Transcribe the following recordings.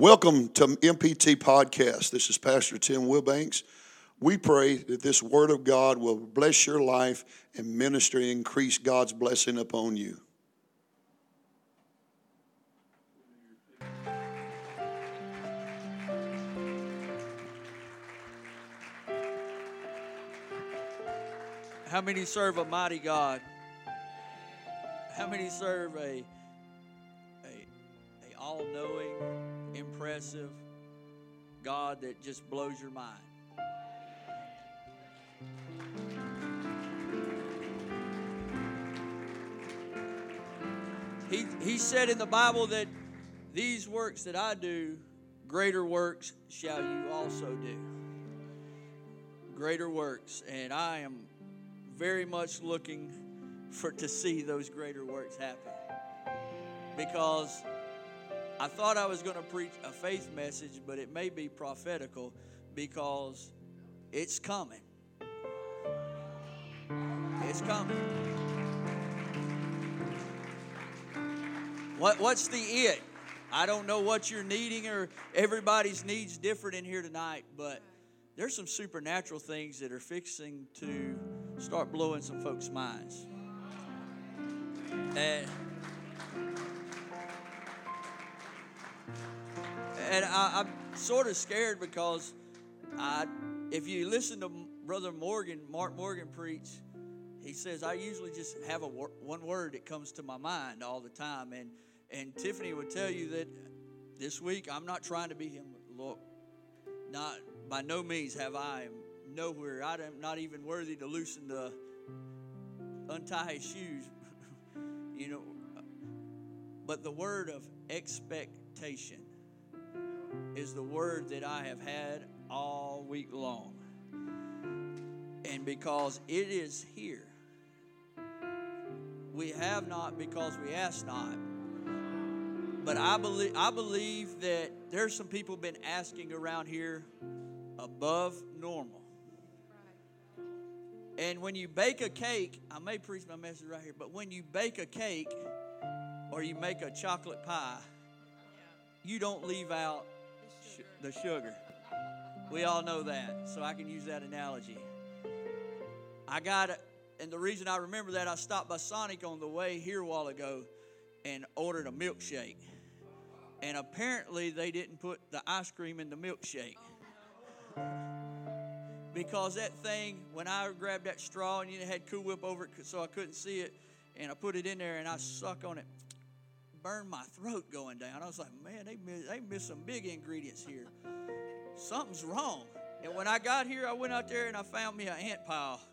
Welcome to MPT Podcast. This is Pastor Tim Wilbanks. We pray that this Word of God will bless your life and ministry, and increase God's blessing upon you. How many serve a mighty God? How many serve a a, a all-knowing, impressive God that just blows your mind? He, he said in the Bible that these works that I do, greater works shall you also do. Greater works. And I am very much looking for to see those greater works happen. Because I thought I was going to preach a faith message, but it may be prophetical because it's coming. It's coming. What, what's the it? I don't know what you're needing, or everybody's needs different in here tonight, but there's some supernatural things that are fixing to start blowing some folks' minds. And, and I, am sort of scared because I, if you listen to Brother Morgan, Mark Morgan preach, he says I usually just have a one word that comes to my mind all the time, and and Tiffany would tell you that this week I'm not trying to be him. Lord, not by no means have I nowhere. I am not even worthy to loosen the untie his shoes. you know, but the word of expectation is the word that I have had all week long. And because it is here, we have not because we ask not. But I believe I believe that there's some people been asking around here above normal. And when you bake a cake, I may preach my message right here, but when you bake a cake or you make a chocolate pie, you don't leave out the sugar. We all know that, so I can use that analogy. I got it, and the reason I remember that, I stopped by Sonic on the way here a while ago and ordered a milkshake. And apparently, they didn't put the ice cream in the milkshake. Because that thing, when I grabbed that straw and you had Cool Whip over it so I couldn't see it, and I put it in there and I suck on it, burned my throat going down. I was like, man, they miss, they missed some big ingredients here. Something's wrong. And when I got here, I went out there and I found me an ant pile.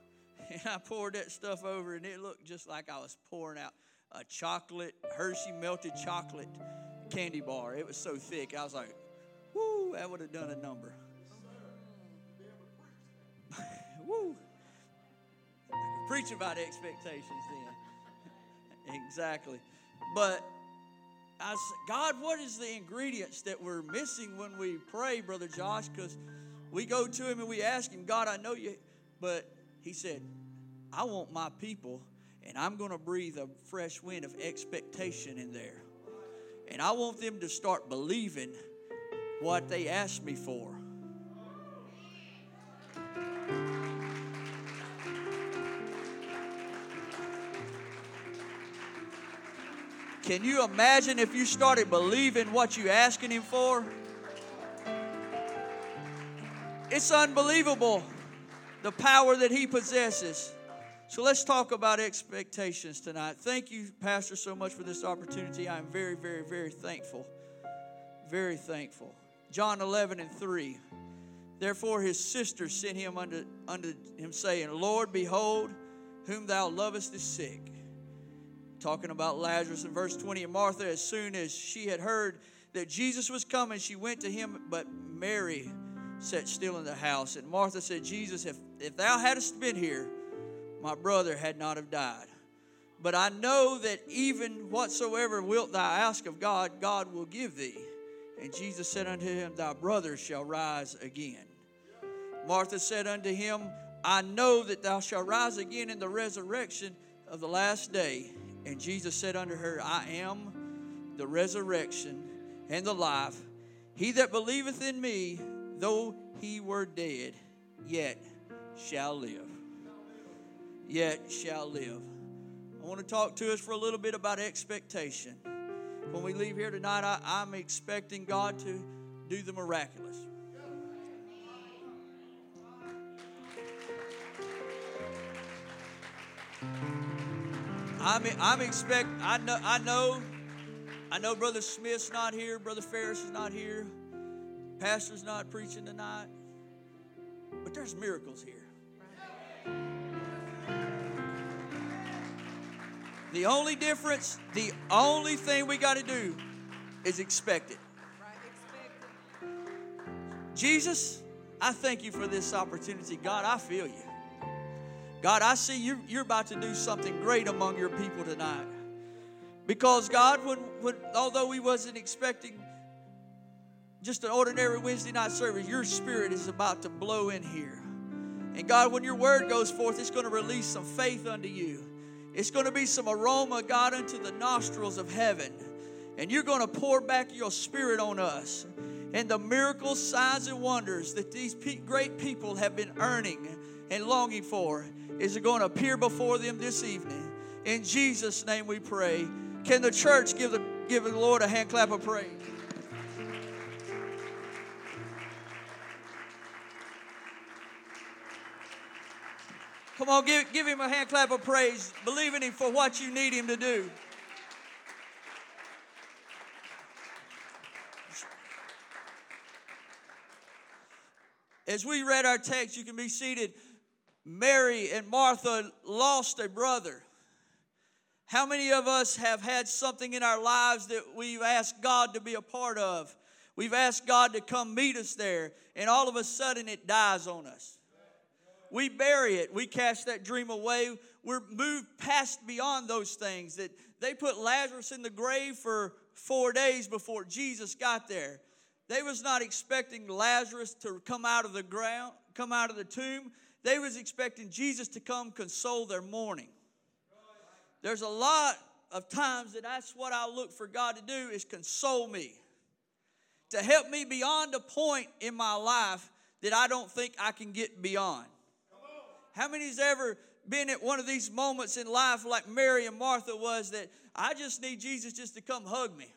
And I poured that stuff over, and it looked just like I was pouring out a chocolate, Hershey melted chocolate candy bar. It was so thick. I was like, whoo, that would have done a number. woo. Preach about expectations then. exactly. But I said, God, what is the ingredients that we're missing when we pray, Brother Josh? Because we go to him and we ask him, God, I know you. But he said, I want my people, and I'm going to breathe a fresh wind of expectation in there. And I want them to start believing what they asked me for. Can you imagine if you started believing what you're asking Him for? It's unbelievable the power that He possesses. So let's talk about expectations tonight. Thank you, Pastor, so much for this opportunity. I am very, very, very thankful. Very thankful. John 11 and 3. Therefore his sister sent him unto, unto him, saying, Lord, behold, whom thou lovest is sick. Talking about Lazarus in verse 20. And Martha, as soon as she had heard that Jesus was coming, she went to him, but Mary sat still in the house. And Martha said, Jesus, if, if thou hadst been here, my brother had not have died. But I know that even whatsoever wilt thou ask of God, God will give thee. And Jesus said unto him, Thy brother shall rise again. Martha said unto him, I know that thou shalt rise again in the resurrection of the last day. And Jesus said unto her, I am the resurrection and the life. He that believeth in me, though he were dead, yet shall live. Yet shall live. I want to talk to us for a little bit about expectation. When we leave here tonight, I, am expecting God to do the miraculous. I'm, I'm expect. I know. I know. I know. Brother Smith's not here. Brother Ferris is not here. Pastor's not preaching tonight. But there's miracles here. The only difference, the only thing we got to do is expect it. Jesus, I thank you for this opportunity. God, I feel you. God, I see you, you're about to do something great among your people tonight. Because, God, when, when although we wasn't expecting just an ordinary Wednesday night service, your spirit is about to blow in here. And God, when your word goes forth, it's going to release some faith unto you. It's going to be some aroma, God, unto the nostrils of heaven. And you're going to pour back your spirit on us. And the miracles, signs, and wonders that these great people have been earning and longing for is it going to appear before them this evening. In Jesus' name we pray. Can the church give the, give the Lord a hand clap of praise? Come on, give, give him a hand clap of praise, Believe in him for what you need him to do. As we read our text, you can be seated. Mary and Martha lost a brother. How many of us have had something in our lives that we've asked God to be a part of? We've asked God to come meet us there, and all of a sudden it dies on us. We bury it. We cast that dream away. We're moved past beyond those things. That they put Lazarus in the grave for four days before Jesus got there. They was not expecting Lazarus to come out of the ground, come out of the tomb. They was expecting Jesus to come console their mourning. There's a lot of times that that's what I look for God to do is console me. To help me beyond a point in my life that I don't think I can get beyond. How many's ever been at one of these moments in life like Mary and Martha was that I just need Jesus just to come hug me?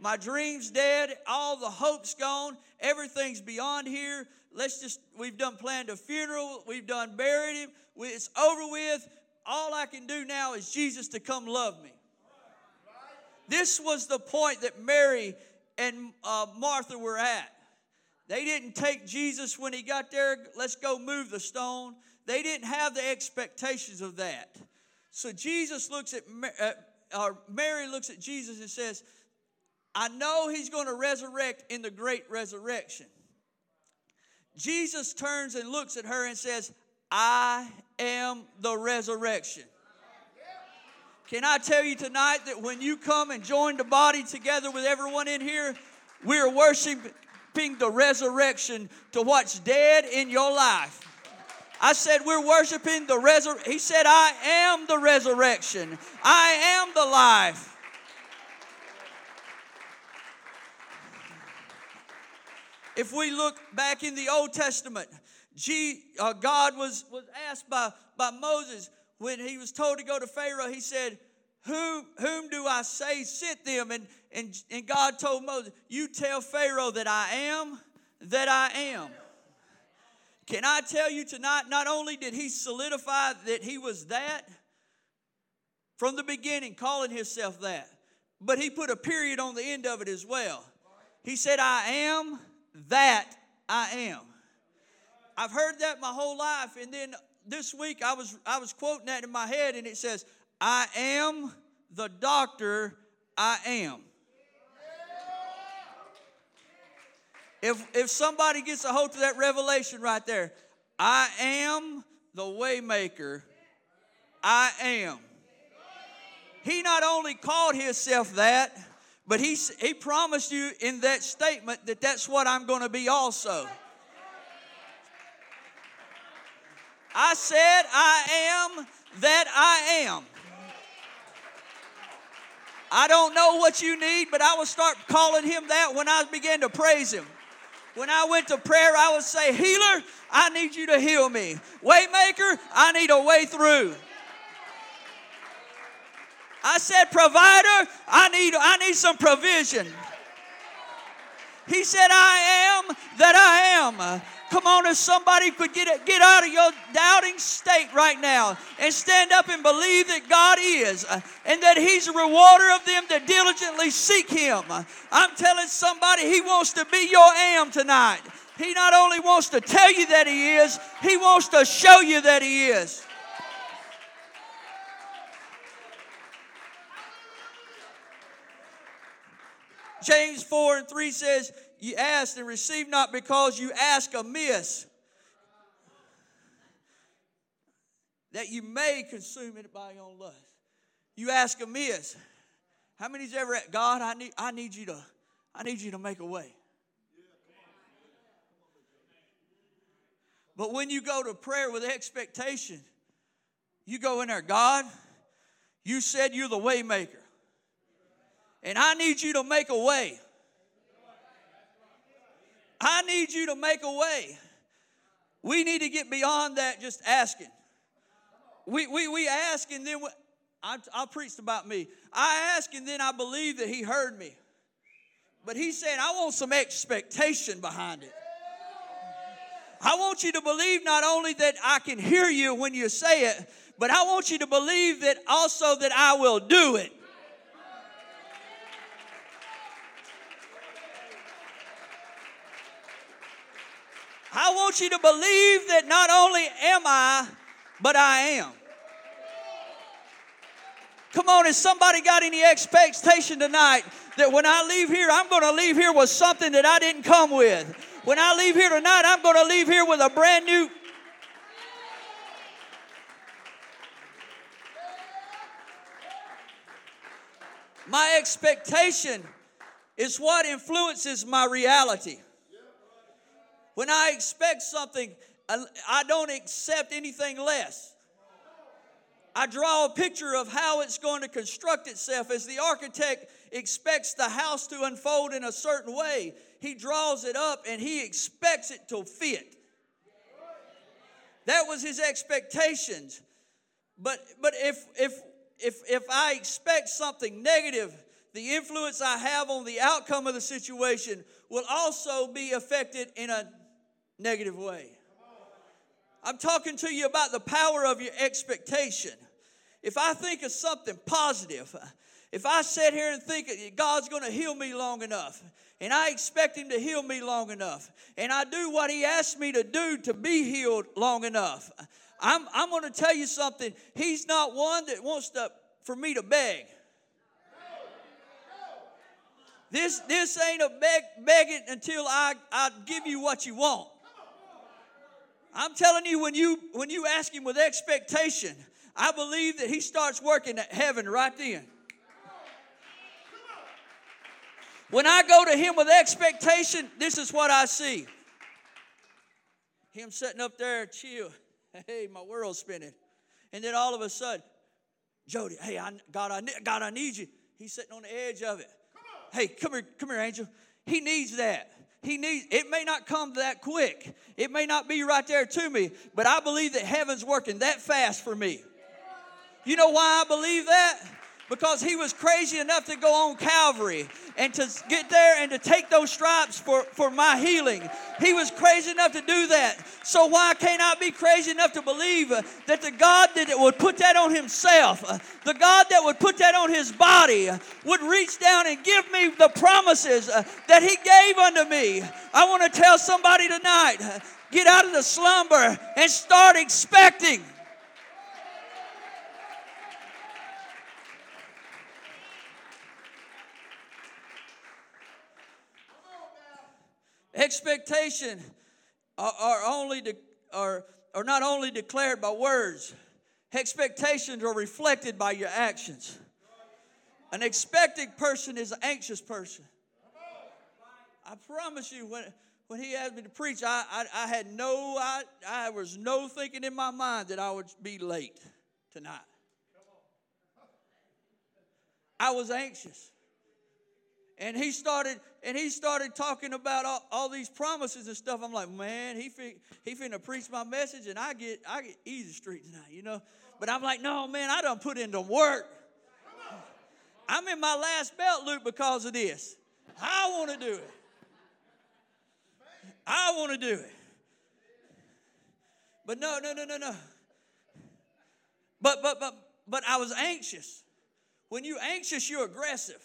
My dream's dead, all the hope's gone, everything's beyond here let's just, we've done planned a funeral, we've done buried him, it's over with. All I can do now is Jesus to come love me. This was the point that Mary and uh, Martha were at. They didn't take Jesus when he got there, let's go move the stone. They didn't have the expectations of that. So Jesus looks at, uh, Mary looks at Jesus and says, I know he's going to resurrect in the great resurrection. Jesus turns and looks at her and says, I am the resurrection. Can I tell you tonight that when you come and join the body together with everyone in here, we are worshiping the resurrection to what's dead in your life. I said, We're worshiping the resurrection. He said, I am the resurrection, I am the life. If we look back in the Old Testament, G, uh, God was, was asked by, by Moses when he was told to go to Pharaoh, he said, whom, whom do I say sent them? And, and, and God told Moses, You tell Pharaoh that I am that I am. Can I tell you tonight, not only did he solidify that he was that from the beginning, calling himself that, but he put a period on the end of it as well. He said, I am that I am. I've heard that my whole life, and then this week I was I was quoting that in my head, and it says, "I am the doctor I am." If if somebody gets a hold of that revelation right there, I am the waymaker. I am. He not only called himself that, but he, he promised you in that statement that that's what I'm going to be also. I said, I am that I am. I don't know what you need, but I will start calling him that when I begin to praise him. When I went to prayer, I would say, Healer, I need you to heal me. Waymaker, I need a way through. I said, Provider, I need, I need some provision. He said, I am that I am. Come on, if somebody could get, get out of your doubting state right now and stand up and believe that God is uh, and that He's a rewarder of them that diligently seek Him. I'm telling somebody He wants to be your am tonight. He not only wants to tell you that He is, He wants to show you that He is. James 4 and 3 says, You ask and receive not because you ask amiss, that you may consume it by your own lust. You ask amiss. How many's ever at God, I need, I need you to, I need you to make a way. But when you go to prayer with expectation, you go in there, God, you said you're the waymaker. And I need you to make a way. I need you to make a way. We need to get beyond that just asking. We, we, we ask and then we, I, I preached about me. I ask and then I believe that he heard me. But he said, I want some expectation behind it. I want you to believe not only that I can hear you when you say it, but I want you to believe that also that I will do it. I want you to believe that not only am I, but I am. Come on, has somebody got any expectation tonight that when I leave here, I'm going to leave here with something that I didn't come with? When I leave here tonight, I'm going to leave here with a brand new. My expectation is what influences my reality. When I expect something, I don't accept anything less. I draw a picture of how it's going to construct itself. As the architect expects the house to unfold in a certain way, he draws it up and he expects it to fit. That was his expectations. But but if if if if I expect something negative, the influence I have on the outcome of the situation will also be affected in a negative way. I'm talking to you about the power of your expectation. If I think of something positive, if I sit here and think God's going to heal me long enough, and I expect Him to heal me long enough, and I do what He asked me to do to be healed long enough, I'm, I'm going to tell you something. He's not one that wants to, for me to beg. This, this ain't a beg, begging until I, I give you what you want. I'm telling you, when you when you ask him with expectation, I believe that he starts working at heaven right then. When I go to him with expectation, this is what I see. Him sitting up there, chill. Hey, my world's spinning. And then all of a sudden, Jody, hey, I, God, I, God, I need you. He's sitting on the edge of it. Hey, come here, come here, angel. He needs that. He needs it may not come that quick. It may not be right there to me, but I believe that heaven's working that fast for me. You know why I believe that? Because he was crazy enough to go on Calvary and to get there and to take those stripes for, for my healing. He was crazy enough to do that. So why can't I be crazy enough to believe uh, that the God that would put that on himself, uh, the God that would put that on his body, uh, would reach down and give me the promises that he gave unto me? I want to tell somebody tonight, get out of the slumber and start expecting. Expectation are, are only de, are, are not only declared by words, expectations are reflected by your actions. An expecting person is an anxious person. I promise you, when, when he asked me to preach, I, I, I had no, I, I was no thinking in my mind that I would be late tonight. I was anxious. And he started and he started talking about all, all these promises and stuff. I'm like, man, he fin- he finna preach my message, and I get I get easy street tonight, you know. But I'm like, no, man, I done put into work. I'm in my last belt loop because of this. I want to do it. I want to do it. But no, no, no, no, no. But but but but I was anxious. When you're anxious, you're aggressive.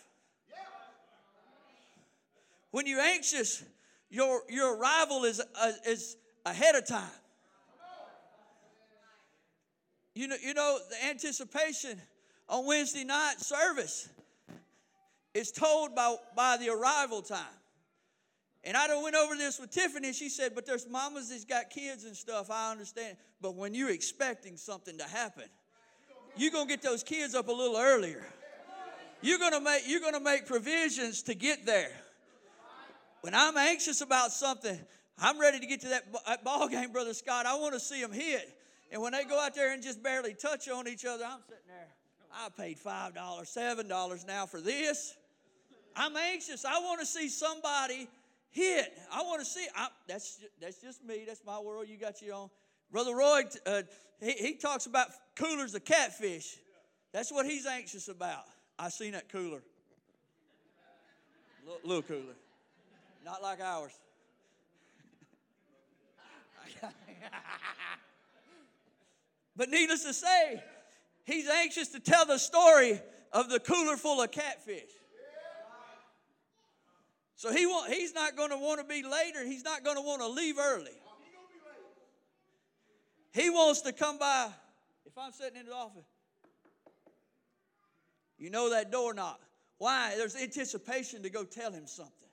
When you're anxious, your, your arrival is, uh, is ahead of time. You know, you know, the anticipation on Wednesday night service is told by, by the arrival time. And I done went over this with Tiffany. She said, but there's mamas that's got kids and stuff. I understand. But when you're expecting something to happen, you're gonna get those kids up a little earlier. You're gonna make you're gonna make provisions to get there. When I'm anxious about something, I'm ready to get to that ball game, Brother Scott. I want to see them hit. And when they go out there and just barely touch on each other, I'm sitting there. I paid $5, $7 now for this. I'm anxious. I want to see somebody hit. I want to see. I, that's, that's just me. That's my world. You got your own. Brother Roy, uh, he, he talks about coolers of catfish. That's what he's anxious about. I seen that cooler. Little, little cooler. Not like ours. but needless to say, he's anxious to tell the story of the cooler full of catfish. So he want, he's not going to want to be later. He's not going to want to leave early. He wants to come by. If I'm sitting in the office, you know that door knock. Why? There's anticipation to go tell him something.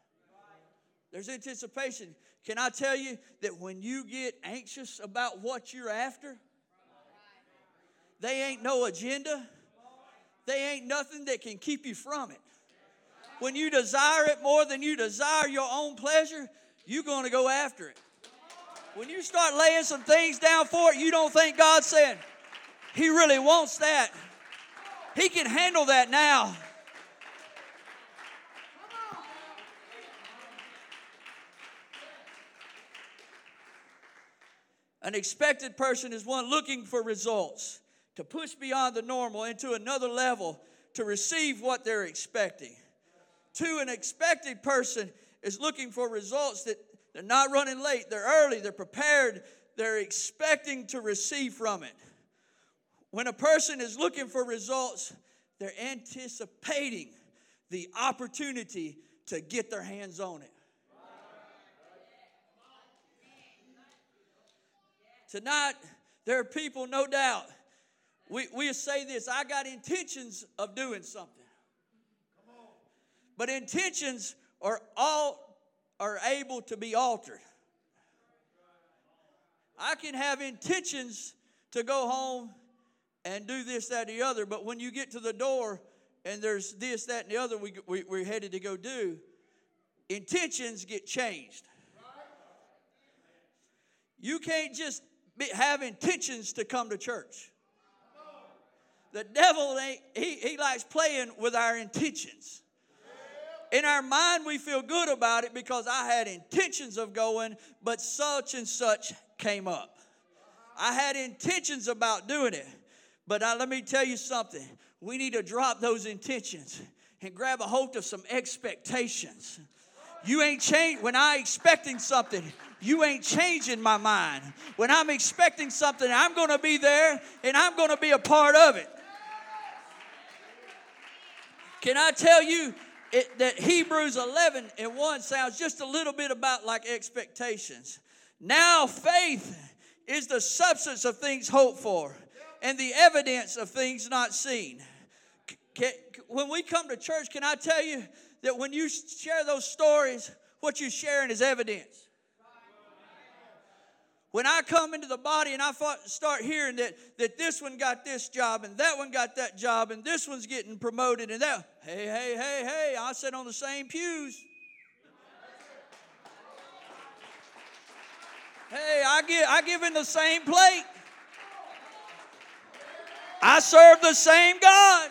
There's anticipation. Can I tell you that when you get anxious about what you're after, they ain't no agenda. They ain't nothing that can keep you from it. When you desire it more than you desire your own pleasure, you're going to go after it. When you start laying some things down for it, you don't think God's saying, He really wants that. He can handle that now. An expected person is one looking for results, to push beyond the normal into another level to receive what they're expecting. Two, an expected person is looking for results that they're not running late, they're early, they're prepared, they're expecting to receive from it. When a person is looking for results, they're anticipating the opportunity to get their hands on it. Tonight, there are people, no doubt, we, we say this I got intentions of doing something. But intentions are all are able to be altered. I can have intentions to go home and do this, that, the other, but when you get to the door and there's this, that, and the other we, we, we're headed to go do, intentions get changed. You can't just have intentions to come to church. The devil, he, he likes playing with our intentions. In our mind, we feel good about it because I had intentions of going, but such and such came up. I had intentions about doing it, but I, let me tell you something. We need to drop those intentions and grab a hold of some expectations. You ain't changed when I expecting something you ain't changing my mind. When I'm expecting something, I'm going to be there and I'm going to be a part of it. Can I tell you it, that Hebrews 11 and 1 sounds just a little bit about like expectations? Now, faith is the substance of things hoped for and the evidence of things not seen. Can, when we come to church, can I tell you that when you share those stories, what you're sharing is evidence? When I come into the body and I start hearing that, that this one got this job and that one got that job and this one's getting promoted and that, hey, hey, hey, hey, I sit on the same pews. Hey, I give, I give in the same plate. I serve the same God.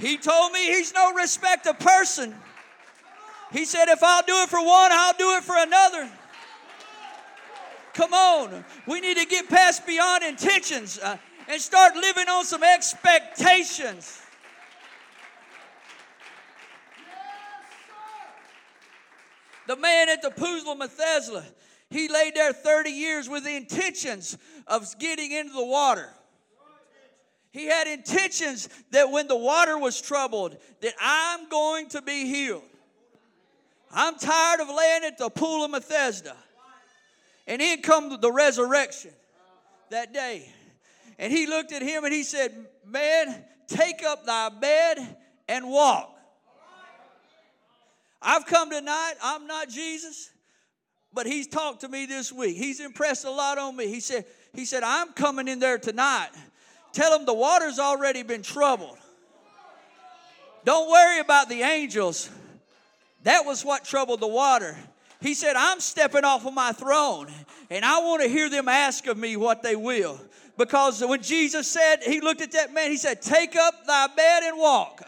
He told me he's no respect of person. He said, if I'll do it for one, I'll do it for another. Come on. We need to get past beyond intentions uh, and start living on some expectations. The man at the of Bethesda, he laid there 30 years with the intentions of getting into the water. He had intentions that when the water was troubled, that I'm going to be healed. I'm tired of laying at the pool of Bethesda. And in come the resurrection that day. And he looked at him and he said, Man, take up thy bed and walk. I've come tonight, I'm not Jesus, but he's talked to me this week. He's impressed a lot on me. He said, he said, I'm coming in there tonight. Tell them the water's already been troubled. Don't worry about the angels. That was what troubled the water. He said, I'm stepping off of my throne and I want to hear them ask of me what they will. Because when Jesus said, He looked at that man, He said, Take up thy bed and walk.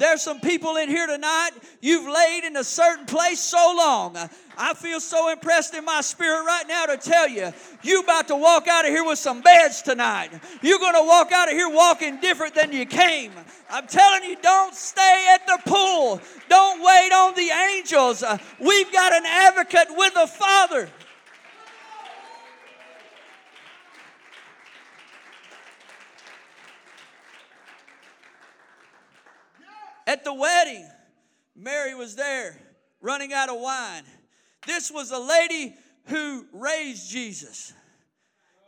There's some people in here tonight, you've laid in a certain place so long. I feel so impressed in my spirit right now to tell you, you about to walk out of here with some beds tonight. You're going to walk out of here walking different than you came. I'm telling you, don't stay at the pool. Don't wait on the angels. We've got an advocate with the Father. At the wedding, Mary was there running out of wine. This was a lady who raised Jesus.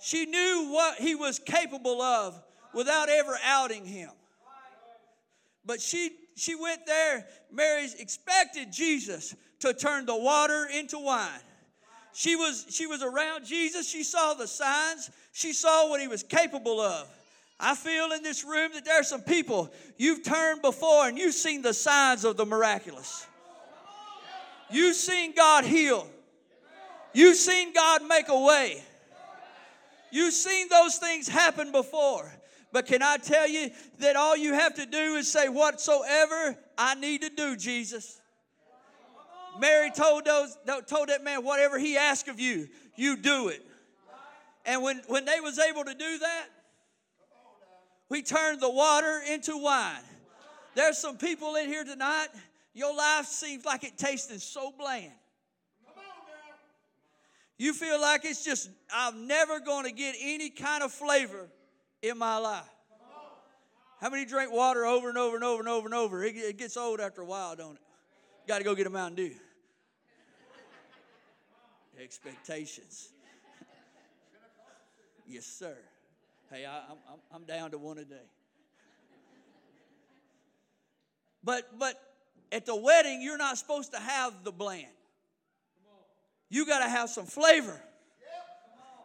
She knew what he was capable of without ever outing him. But she she went there, Mary expected Jesus to turn the water into wine. She was she was around Jesus, she saw the signs, she saw what he was capable of. I feel in this room that there are some people you've turned before and you've seen the signs of the miraculous. You've seen God heal. You've seen God make a way. You've seen those things happen before. But can I tell you that all you have to do is say, Whatsoever I need to do, Jesus. Mary told, those, told that man, Whatever he asked of you, you do it. And when, when they was able to do that, we turned the water into wine. There's some people in here tonight, your life seems like it tasted so bland. You feel like it's just, I'm never going to get any kind of flavor in my life. How many drink water over and over and over and over and over? It, gets old after a while, don't it? Got to go get a Mountain Dew. Expectations. yes, sir. Hey, I, am I'm, I'm down to one a day. But but at the wedding, you're not supposed to have the bland. You got to have some flavor.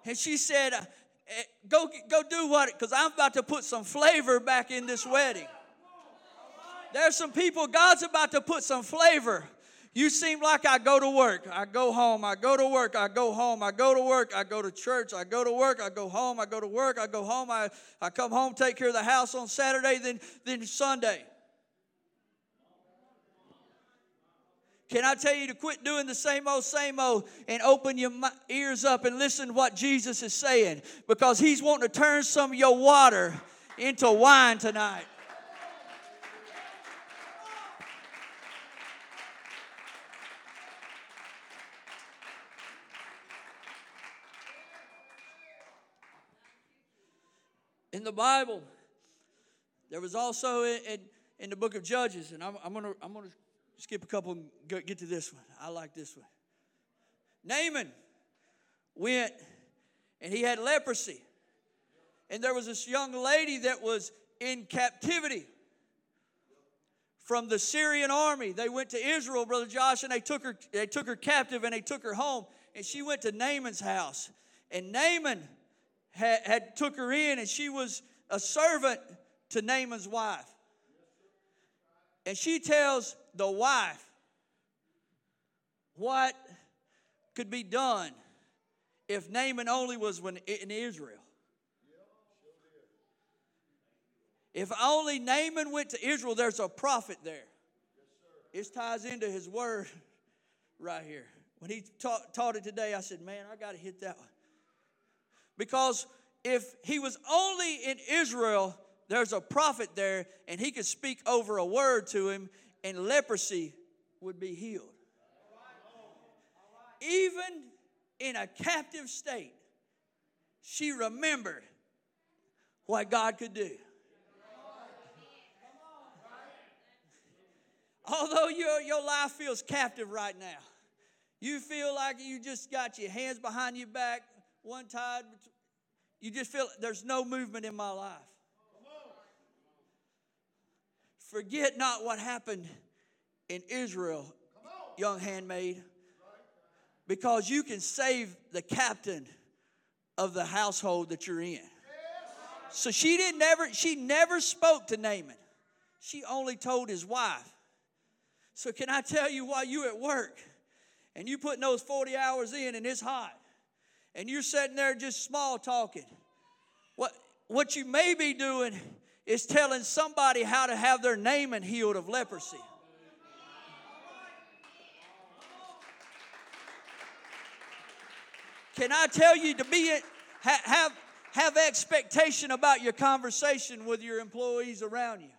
And she said, uh, eh, "Go go do what? Because I'm about to put some flavor back in this wedding." There's some people God's about to put some flavor you seem like I go to work, I go home, I go to work, I go home, I go to work, I go to church, I go to work, I go home, I go to work, I go home, I, I come home, take care of the house on Saturday, then, then Sunday. Can I tell you to quit doing the same old, same old and open your ears up and listen to what Jesus is saying? Because He's wanting to turn some of your water into wine tonight. In the Bible. There was also in, in, in the book of Judges, and I'm, I'm going to I'm gonna skip a couple and get to this one. I like this one. Naaman went and he had leprosy. And there was this young lady that was in captivity from the Syrian army. They went to Israel, Brother Josh, and they took her, they took her captive and they took her home. And she went to Naaman's house. And Naaman had, had took her in and she was a servant to Naaman's wife. And she tells the wife what could be done if Naaman only was in Israel. If only Naaman went to Israel, there's a prophet there. It ties into his word right here. When he taught it today, I said, Man, I got to hit that one. Because if he was only in Israel, there's a prophet there, and he could speak over a word to him, and leprosy would be healed. Even in a captive state, she remembered what God could do. Although your, your life feels captive right now, you feel like you just got your hands behind your back, one tide. you just feel there's no movement in my life. Forget not what happened in Israel, young handmaid, because you can save the captain of the household that you're in. So she didn't never she never spoke to Naaman. She only told his wife. So can I tell you while you at work and you putting those 40 hours in and it's hot and you're sitting there just small talking. What what you may be doing is telling somebody how to have their name and healed of leprosy. Can I tell you to be have have expectation about your conversation with your employees around you?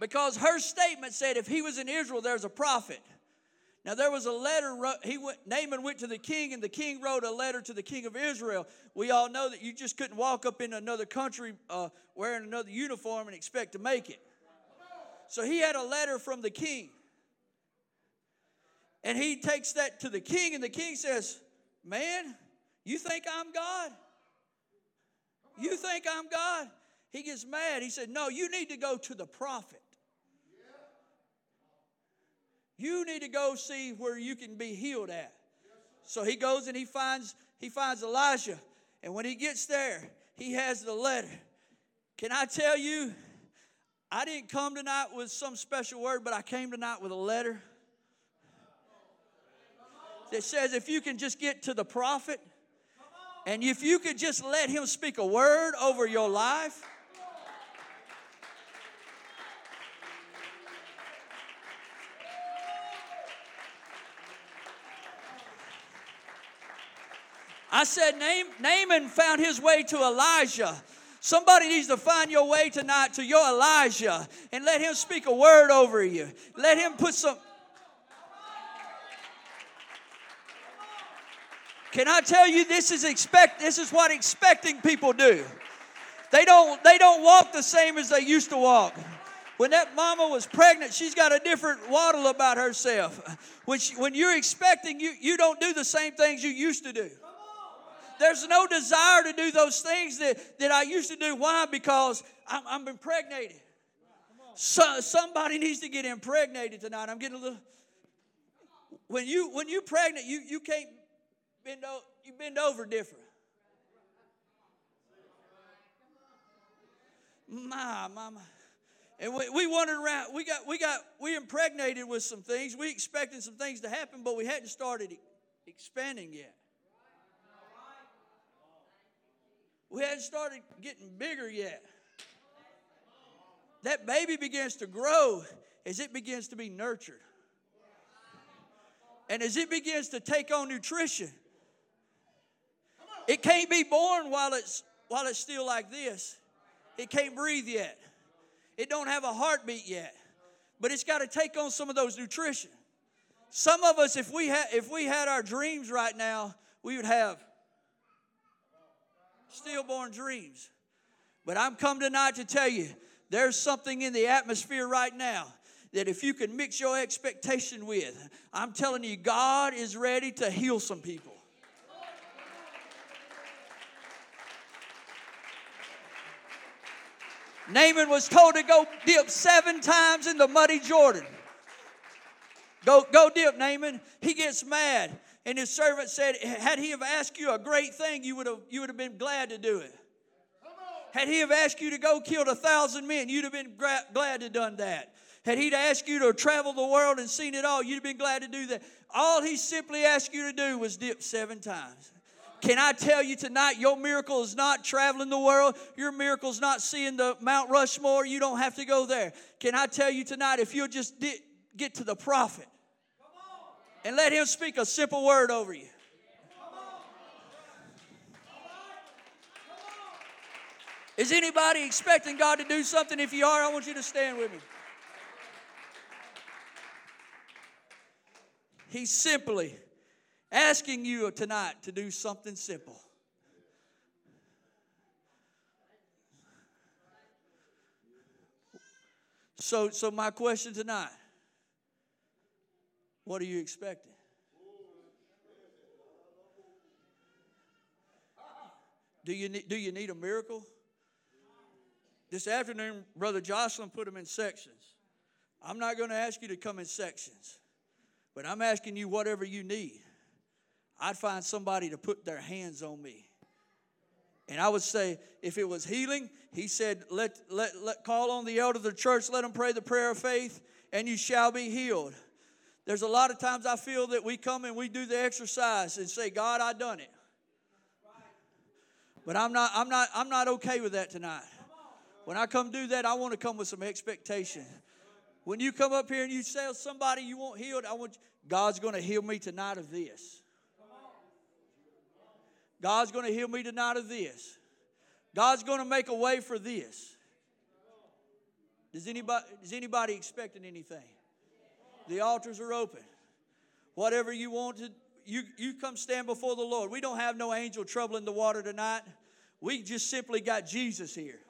Because her statement said if he was in Israel, there's a prophet. Now there was a letter. He went, Naaman went to the king, and the king wrote a letter to the king of Israel. We all know that you just couldn't walk up in another country uh, wearing another uniform and expect to make it. So he had a letter from the king, and he takes that to the king, and the king says, "Man, you think I'm God? You think I'm God?" He gets mad. He said, "No, you need to go to the prophet." You need to go see where you can be healed at. So he goes and he finds he finds Elijah. And when he gets there, he has the letter. Can I tell you, I didn't come tonight with some special word, but I came tonight with a letter that says if you can just get to the prophet and if you could just let him speak a word over your life I said, Naaman found his way to Elijah. Somebody needs to find your way tonight to your Elijah and let him speak a word over you. Let him put some. Can I tell you this is expect this is what expecting people do. They don't they don't walk the same as they used to walk. When that mama was pregnant, she's got a different waddle about herself. When, she, when you're expecting, you, you don't do the same things you used to do. There's no desire to do those things that, that I used to do. Why? Because I'm, I'm impregnated. So, somebody needs to get impregnated tonight. I'm getting a little. When you when you're pregnant, you you can't bend over. You bend over different. My mama. And we, we wandered around. We got we got we impregnated with some things. We expected some things to happen, but we hadn't started expanding yet. We hadn't started getting bigger yet. That baby begins to grow as it begins to be nurtured. And as it begins to take on nutrition, it can't be born while it's while it's still like this. It can't breathe yet. It don't have a heartbeat yet. But it's got to take on some of those nutrition. Some of us, if we had if we had our dreams right now, we would have stillborn dreams. But I'm come tonight to tell you there's something in the atmosphere right now that if you can mix your expectation with, I'm telling you, God is ready to heal some people. Naaman was told to go dip seven times in the muddy Jordan. Go, go dip, Naaman. He gets mad. And his servant said, Had he have asked you a great thing, you would have, you would have been glad to do it. Had he have asked you to go kill a thousand men, you'd have been gra- glad to have done that. Had he asked you to travel the world and seen it all, you'd have been glad to do that. All he simply asked you to do was dip seven times. Can I tell you tonight, your miracle is not traveling the world. Your miracle is not seeing the Mount Rushmore. You don't have to go there. Can I tell you tonight, if you'll just di- get to the prophet and let him speak a simple word over you. Is anybody expecting God to do something? If you are, I want you to stand with me. He's simply asking you tonight to do something simple. So, so my question tonight: What are you expecting? Do you need, do you need a miracle? This afternoon, Brother Jocelyn put them in sections. I'm not going to ask you to come in sections. But I'm asking you whatever you need. I'd find somebody to put their hands on me. And I would say, if it was healing, he said, let, let, let call on the elder of the church, let them pray the prayer of faith, and you shall be healed. There's a lot of times I feel that we come and we do the exercise and say, God, I done it. But I'm not, I'm not, I'm not okay with that tonight. When I come do that, I want to come with some expectation. When you come up here and you tell somebody you want healed, I want God's going to heal me tonight of this. God's going to heal me tonight of this. God's going to make a way for this. Does anybody, is anybody expecting anything? The altars are open. Whatever you want to, you, you come stand before the Lord. We don't have no angel troubling the water tonight. We just simply got Jesus here.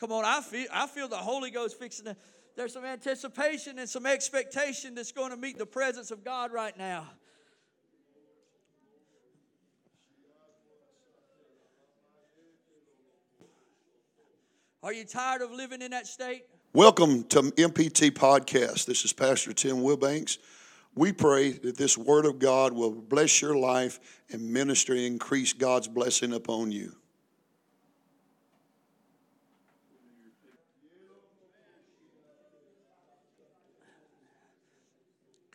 Come on, I feel, I feel the Holy Ghost fixing there's some anticipation and some expectation that's going to meet the presence of God right now. Are you tired of living in that state? Welcome to MPT Podcast. This is Pastor Tim Wilbanks. We pray that this Word of God will bless your life and ministry, increase God's blessing upon you.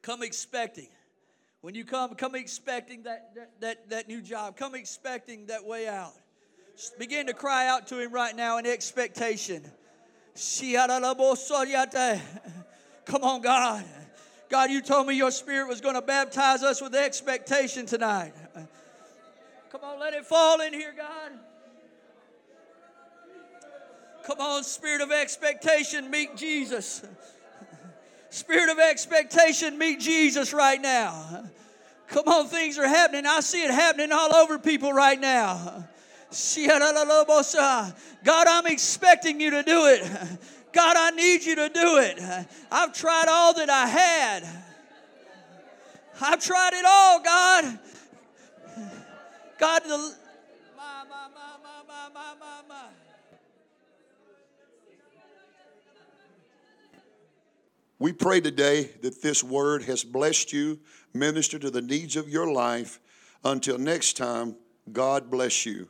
Come expecting. When you come, come expecting that, that, that, that new job. Come expecting that way out. Begin to cry out to Him right now in expectation. Come on, God. God, you told me your spirit was going to baptize us with expectation tonight. Come on, let it fall in here, God. Come on, spirit of expectation, meet Jesus. Spirit of expectation, meet Jesus right now. Come on, things are happening. I see it happening all over people right now. God, I'm expecting you to do it. God, I need you to do it. I've tried all that I had. I've tried it all, God. God, the, We pray today that this word has blessed you, ministered to the needs of your life. Until next time, God bless you.